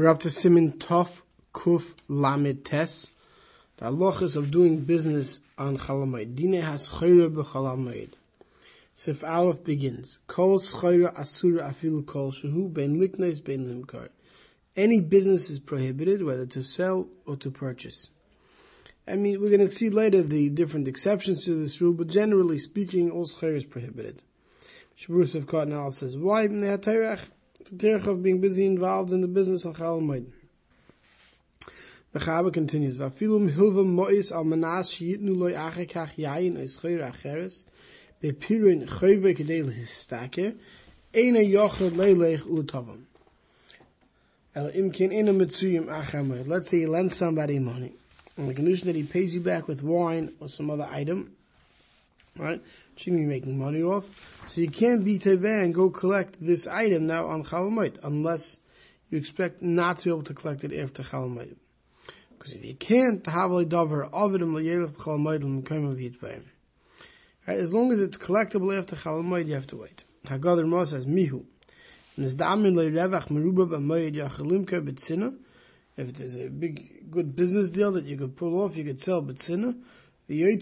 We're up to Simin Tov Kuf Lamed Tes. The halachas of doing business on Chalamayid. Dine has haschayra b'chalamayid. Sif Aleph begins. Kol schayra asura afilu kol shehu ben liknes ben limkar. Any business is prohibited, whether to sell or to purchase. I mean, we're going to see later the different exceptions to this rule, but generally speaking, all schayra is prohibited. Shabrus of Cotton Aleph says, why the terech of being busy involved in the business of continues, Vafilum mois al manas loy achekach yayin ois acheres, bepirin ena yochad leilech. El imkin mitzuyim. Let's say you lend somebody money, on the condition that he pays you back with wine or some other item, right? You can be making money off. So you can't be teveh and go collect this item now on Chalamayid, unless you expect not to be able to collect it after Chalamayid. Because if you can't, v'yitbayim. Right, as long as it's collectible after chalamayid, you have to wait. Haggadah Ramah says mihu. If there's a big, good business deal that you could pull off, you could sell And you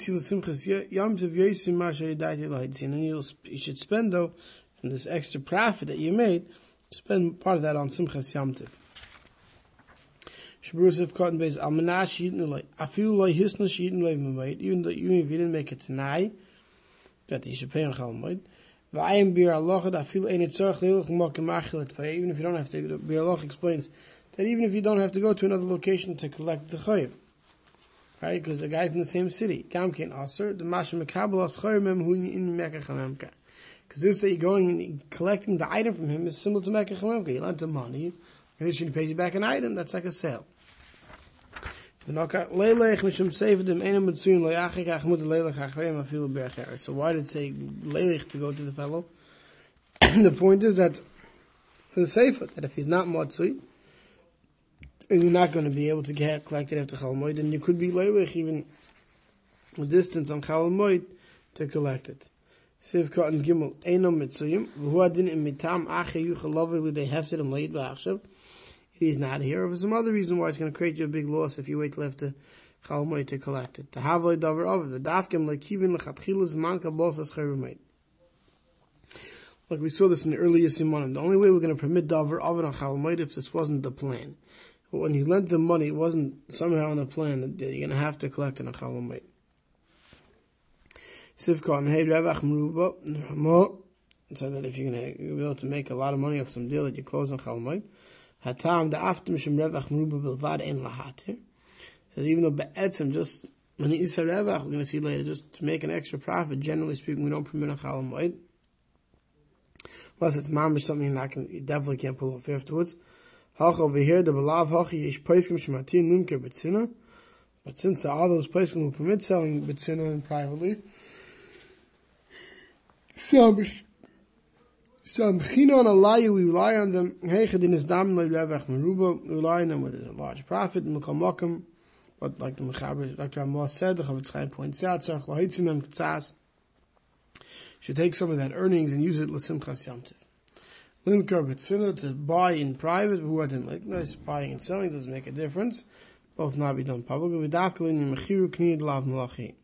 should spend though, from this extra profit that you made, spend part of that on simchas yam tev. Shabrusif cotton base almanash yidin like I feel like even though even if you didn't make it tonight that you should pay on chalmud. V'ayim bir Allah I feel ain't it tzarch lilch mokim achilet for even if you don't have to bir Allah explains that even if you don't have to go to another location to collect the chayiv. Right, because the guy's in the same city. Gamkin aser the masha mekabel as chayiv mem hu in Mecca chamemka. Because this that you're going and collecting the item from him is similar to Mecca chamemka. You lent him money, and he should pay you back an item. That's like a sale. So why did it say leilech to go to the fellow? the point is that for the sefer, that if he's not matzui, and you're not going to be able to get collected after Chalamoid, then you could be leilech even a distance on Chalamoid to collect it. Siv Cotton Gimel, Einam Mitzuyim, V'hu Adin Im Mitam Ache Yuchalav Lidei Hefsid Am Leid Ba'achshav, he's not here, or for some other reason why it's going to create you a big loss if you wait till after Chalmoy to collect it. To have a davar of it, dafkem lekivin lechatchilas man kablos as chayrumayit. Like we saw this in the earlier simonim. The only way we're going to permit davar of on Chalmoid if this wasn't the plan. But when you lent the money, it wasn't somehow in the plan that you're going to have to collect it on Chalmoid. Sivka and hey Revach Meruba, so that if you're going to be able to make a lot of money off some deal that you close on Chalmoid, Hatam the after mishum revach meruba bilvad en lahatir. Says even though be'etzim just when he isa revach, we're going to see later, just to make an extra profit. Generally speaking, we don't permit a chalam white. Unless it's mamish something that can, you definitely can't pull off afterwards. Hach over here, the ish paiskim shematin betzina. But since there are those paiskim who permit selling betzina privately, so so Mechina on Alayu, we rely on them. Heichadin is dam loy revach meruba. We rely on them there's a large profit. But like the Mechaber, Dr. Amos said, the Chofetz Chaim points out, k'tzas. Should take some of that earnings and use it l'simchas yamtiv. Limkar b'tzina to buy in private, like nice buying and selling doesn't make a difference. Both not be done publicly. V'dafkalin mechiru kniyad lav malachim.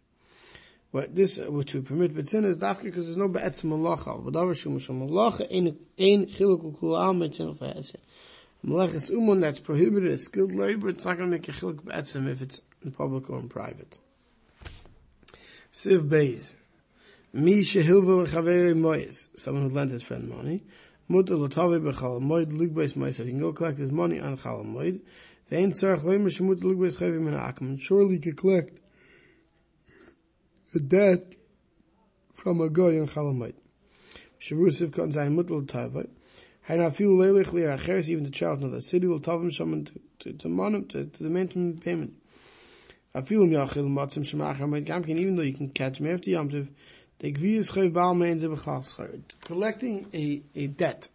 What this uh, which we permit betzina is dafka because there's no be'etz malacha. Whatever shu mushal malacha ein ein chiluk kulam betzina fa'aseh. Malacha is umun that's prohibited as skilled labor. It's not going to make a chiluk be'etzim if it's in public or in private. Siv Beis. Mi shehilva l'chaveri moyes. Someone who lent his friend money. Mutter l'tave b'chal moed ligbeis moyes. He can go collect his money on chal moed. Ve'en tzarech leimer shemutter ligbeis chavi min ha'akam. Surely he can collect a debt from a guy in Chalamite. Shavusiv kan Tavai. Hij na veel lelijk leer even the child of the city will tell him someone to, to, to, to, to the maintenance payment. Him yachil matzim shemachar even though you can catch me after yamtiv, Collecting a, a debt.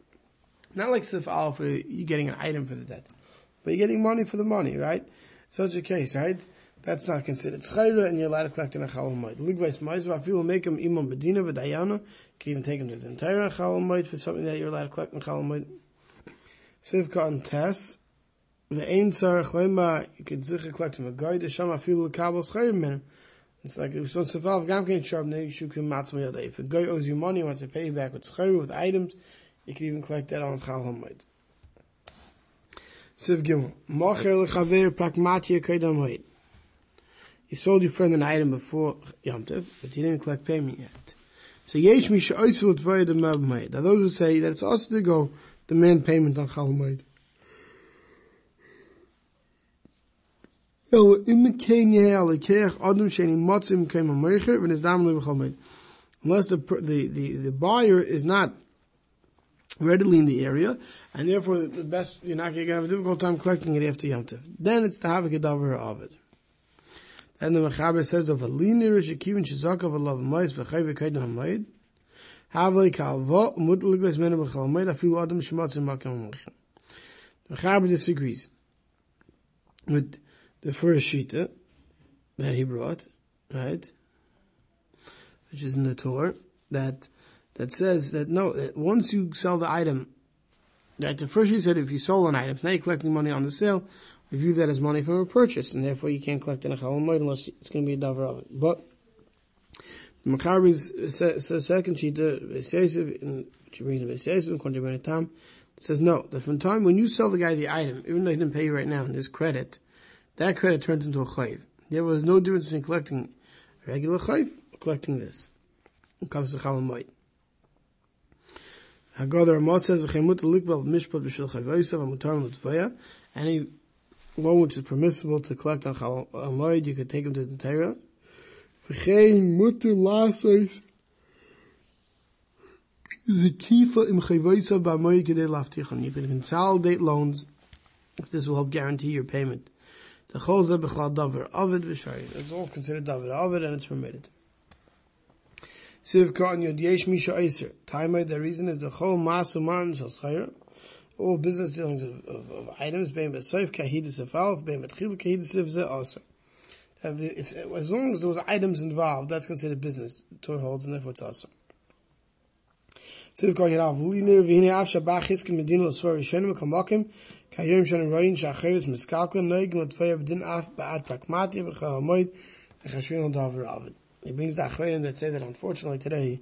Not like sif al for you getting an item for the debt, but you're getting money for the money, right? Such a case, right? That's not considered schayra, and you're allowed to collect in a chalamayit. Ligvais ma'izva, if you will make him imam bedina v'dayana, can even take him to the entire chalamayit for something that you're allowed to collect in chalamayit. Sivka and ve'ein tzarech lema, you could zicha collect from a guy, the shama afilu. It's like if son sefav gam ken shab shukim matzma yadei. If a guy owes you money, wants to pay you back with schayim, with items, you can even collect that on Chal HaMoed. Siv Gimel. Mocher. You sold your friend an item before Yom Tov, but you didn't collect payment yet. So yesh mi she'oisel tvay the mab moed. Now those who say that it's also to go demand payment on Chal HaMoed. Unless the, the, the, the buyer is not readily in the area, and therefore the best, you're not going to have a difficult time collecting it after Yom Tov. Then it's the Havik Adavar of it. And the Mechaber says of a linear shekivin shizak of a love mais b'chayve kaidem hamayid. Havli kalva mutligos mena b'chal hamayid afilu adam shematzim makam mechem. The Mechaber disagrees with the first shita eh, that he brought, right? Which is in the Torah, that that says that no, that once you sell the item, that the first she said if you sold an item, so now you're collecting money on the sale, we view that as money from a purchase, and therefore you can't collect in a halal unless it's going to be a davar of it. But the Maccabi's says second shita, which brings him Beisesiv, according to says no, that from time when you sell the guy the item, even though he didn't pay you right now, and there's credit, that credit turns into a chayv. There was no difference between collecting regular chayv or collecting this. It comes to chalamayit. Haggadah Ramah says, "V'chemut likbal mishpat b'shil chayvaysav amutar l'tvaya." Any loan which is permissible to collect on chalamayit, you could take him to the Torah. V'chein mutar lasais zekifa im chayvaysav b'amoy kedei laftichon. You can consolidate loans if this will help guarantee your payment. The cholza b'chlal davar avid v'shari. It's all considered davar avid and it's permitted. Siv ka'an yod yesh misha eiser. Taimai, the reason is the chol masu man shal. All business dealings of, of, of items, bein b'soif kahidus afalf, bein b'tchil kahidus of ze also. As long as there was items involved, that's considered business. The Torah holds, and therefore it's awesome. Siv ka'an yod av liner v'hine av shabach hiskim medina l'svar yishenim kamakim avid. He brings the achrein that say that unfortunately today,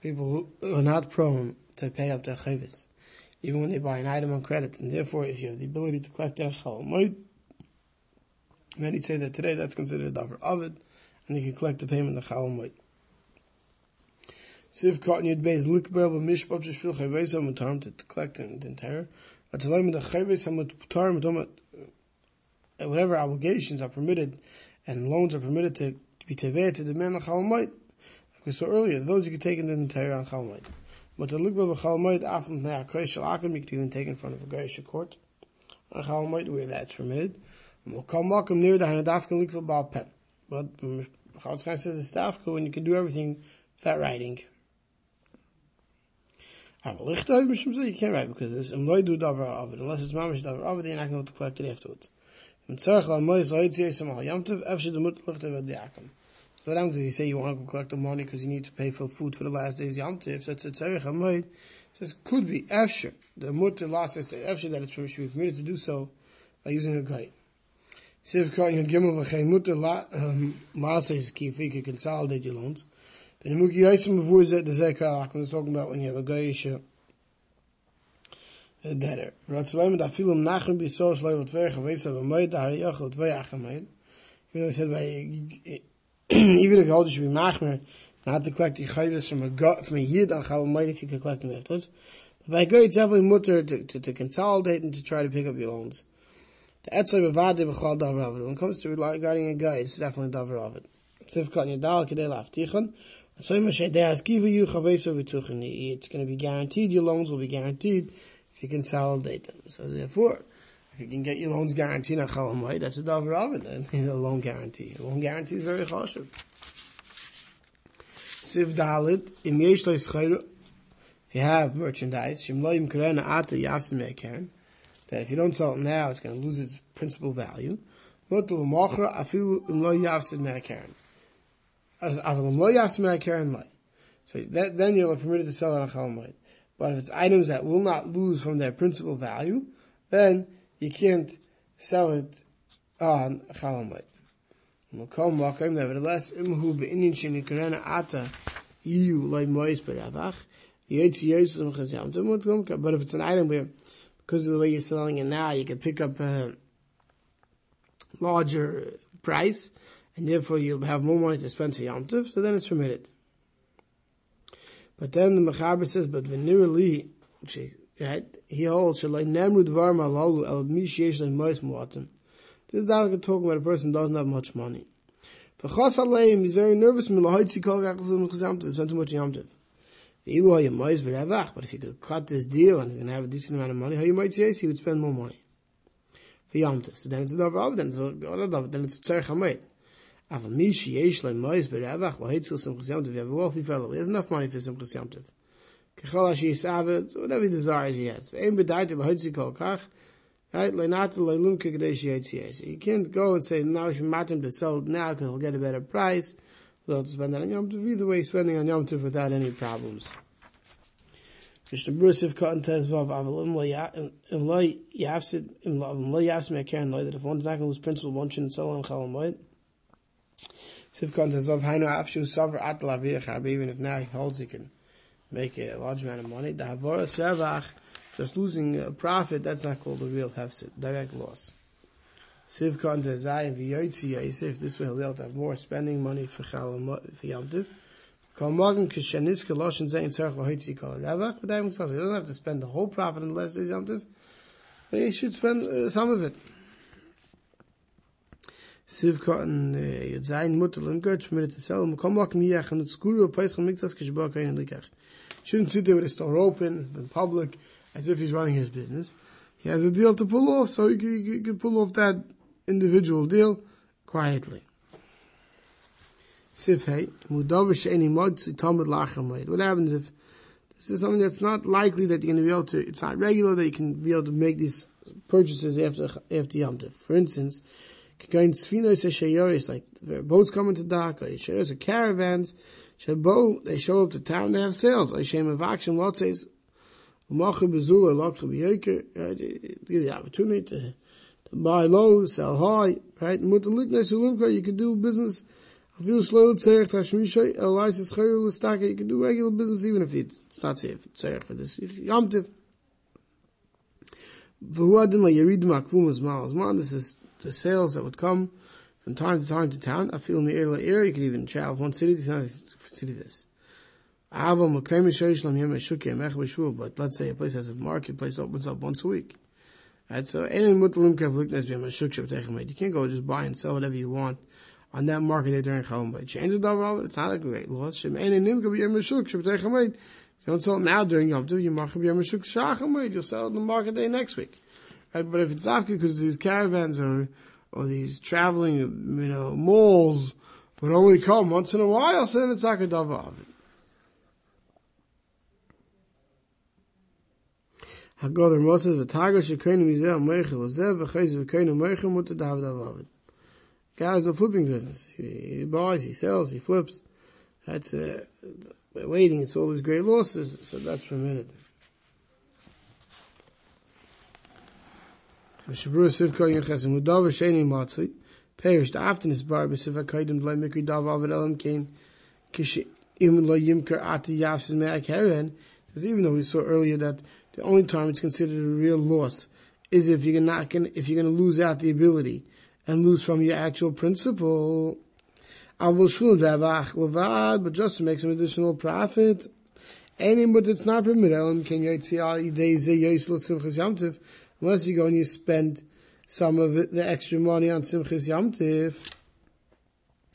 people are not prone to pay up their chavis, even when they buy an item on credit, and therefore if you have the ability to collect their chalamoid, many say that today that's considered a davar avid, and you can collect the payment of chalamoid. Siv cotton yud beis likber b'mishpat shvil chavis collect the entire. But to learn the mutar Uh, whatever obligations are permitted and loans are permitted to be tevet to the demand on chalamayit. Like we saw earlier, those you could take in the entire on chalamayit. But to look by chalamayit after the akoy shel akim, you could even take in front of a Garisha court on chalamayit where that's permitted. We'll call makom near the hanadafka for bal pen. But um, Chofetz Chaim says it's dafka when you can do everything without writing. You can't write because this unless it's mamish davar avid, you're not going to collect it afterwards. So what happens if you say you want to collect the money because you need to pay for food for the last days Yom Tov? That's a tzarech hamoed. Says could be efsher. The last is the efsher that it's permitted, permitted to do so by using a guide. Siv kan yud gimel v'chein mutter lasa is key if you can consolidate your loans. The muki yaisim before is that the zekah like I was talking about when you have a gaisha a debtor. Ratzalaim da filum nachem said by even if you hold should be machmer, not to collect the from a from a yid on chalamayit if you can collect them afterwards. But by go, it's definitely mutter to, to, to, consolidate and to try to pick up your loans. The etzay bevade b'chal davar avid. When it comes to regarding a guy, it's definitely davar avid. Yadal kedei laftichon. It's going to be guaranteed. Your loans will be guaranteed if you consolidate them. So therefore, if you can get your loans guaranteed on Chalam that's a davar of. Then a loan guarantee. A loan guarantee is very chashiv. Siv dalit im yesh If you have merchandise, shim loim karena ata yasim ekern, that if you don't sell it now, it's going to lose its principal value. Afilu lo im lo me'ekern So that, then you're permitted to sell it on Chalam but if it's items that will not lose from their principal value, then you can't sell it on Chalamoid. Nevertheless, imhu ata like mois beravach. But if it's an item where, because of the way you're selling it now, you can pick up a larger price, and therefore you'll have more money to spend for Yom Tov, so then it's permitted. But then the Mechaber says, but v'nirali, right, he holds, shalai nemru malalu el mi sheyesh mois muatim. This is not talking about a person who doesn't have much money. V'chas aleim, he's very nervous, milahoitzi kol gachazim chazamtiv, spend too much Yom Tov. But if you could cut this deal and he's going to have a decent amount of money, you might say he would spend more money for Yom Tov. So then it's not Rav, then it's a then it's a Tzarech HaMayit. If you have a wealthy fellow, he has enough money for simchas Yom Tov. Kechol ha sheyisavet, whatever desires he has. Ve'em bedaiti lo heitzil kol kach, right? Leinat lo ilum kekadesh yetziyes. You can't go and say, now if should mat to sell now because he'll get a better price. We'll spend that on Yom. Either way, spending on Yom without any problems. Mr. Bruce, if cotton test vav avalim lo yafsid im lo yafsid me karen lo that if one's not going to lose principal, one shouldn't sell on chalam even if now he holds he can make a large amount of money. The havoras revach, just losing a profit, that's not called a real hefsid, direct loss. Sivkon to Zayin v'yoytzi Yosef. This way he'll be able to have more spending money for Chal that he doesn't have to spend the whole profit days Yom Tov. But he should spend uh, some of it. Sivkon uh, Yod Zayin mutter limkot permitted to sell. Kol morgen miyach and it's guru peisach mikzas kishbar kain likach. Shouldn't sit there with a store open in public as if he's running his business. He has a deal to pull off, so he can, he can pull off that individual deal quietly. Sifhei, What happens if this is something that's not likely that you're going to be able to, it's not regular that you can be able to make these purchases after, after Yom. For instance, going like boats coming to dock, or or caravans, they show up to town, they have sales. Hashem of action, what says, Umacha bezula, lakcha b'yeker, the opportunity to buy low, sell high, right? You can do business. Feel slow tzerich tashmishay elisis chayul l'staka. You can do regular business even if it's not safe. Tzerich for this yomtiv. V'hu adin layerid makvum as mal This is the sales that would come from time to time to town. I feel area. You could even travel from one city to another city. This. But let's say a place has a marketplace opens up once a week. Right, so You can't go just buy and sell whatever you want on that market day during Bayit. Change the it's not a great loss. Don't sell it now during Yom Tov. You market b'yamashuk shachem You'll sell it on the market day next week. Right, but if it's after because these caravans or or these traveling, you know, malls would only come once in a while, so then it's not a davar. Hagoder Moses v'tago shekoinu mizeh meichel lezev v'chayz v'koinu meichel mutter david avavid. Guy has no flipping business. He buys, he sells, he flips. That's uh, waiting. It's all these great losses, so that's permitted. So Shabru Sivko Yechesim Udav Sheni Matzli perished after this bar b'siv hakaydim d'lay mikri dav avid elam kain kish im lo yimker ati yafsin me'ak heren. Even though we saw earlier that the only time it's considered a real loss is if you're not going if you're going to lose out the ability and lose from your actual principle. But just to make some additional profit, any but it's not permitted. Unless you go and you spend some of it, the extra money on Simchas Yamtiv.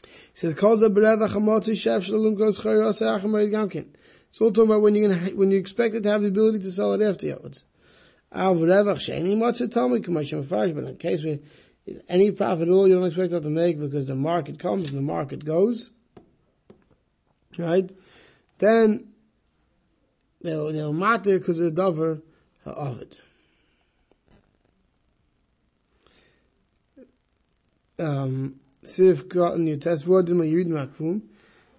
He says, "Calls a berevach hamotzi shef shalom goes chayros achamay gamkin." It's all talking about when gonna, when you expect it to have the ability to sell it afterwards. But in case we, any profit at all you don't expect that to make because the market comes and the market goes, right? Then they'll, they'll matter because the dover of it. Um, Sif gotten your test word in Yud Makfum.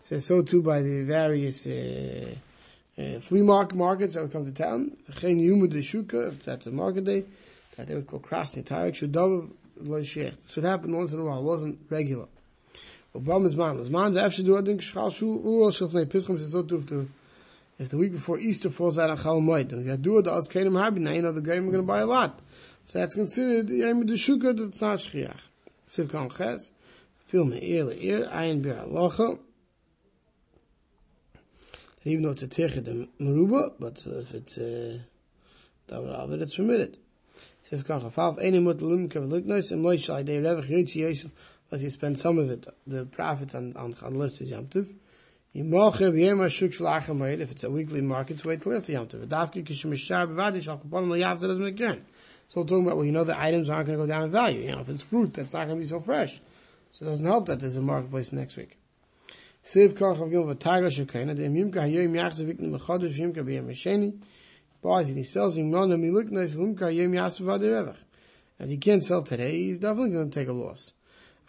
Says so too by the various uh, uh, flea market markets that would come to town. Shuka, if at the market day. that they would call crossing. Shudov Loishech. This would happen once in a while. It wasn't regular. So if the week before Easter falls out on Chal Moed, and you do it, the Azkenim Habi, now you know the game we're going to buy a lot. So that's considered Yom Shukah that's not Shchiach. Siv Kan Ches, Fil Me'ir Le'ir, Ayin Bir Alocha, even though it's a Techet Meruba, but if it's a Davar Avid, it's permitted. Unless you spend some of it, the profits on, on, list is Yom. If it's a weekly market, wait till after Yom. So we're talking about, well, you know, the items aren't going to go down in value. You know, if it's fruit, that's not going to be so fresh. So it doesn't help that there's a marketplace next week. Viknim Mechodesh Yimka B'Yem buys and he sells him non Miluk Nes Vumka Hayoim Yachzav Vadirevach. And if he can't sell today, he's definitely going to take a loss.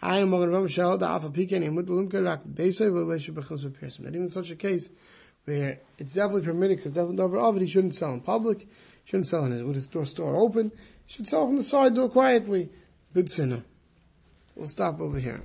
I am Mogan Ram Shal da Afa Pika and Mut Rak Beisay V'Leisha B'Chos V'Pirsim. That even in such a case where it's definitely permitted because definitely over of it, he shouldn't sell in public, he shouldn't sell in it with his door store open, he should sell from the side door quietly. Bid sinner. We'll stop over here.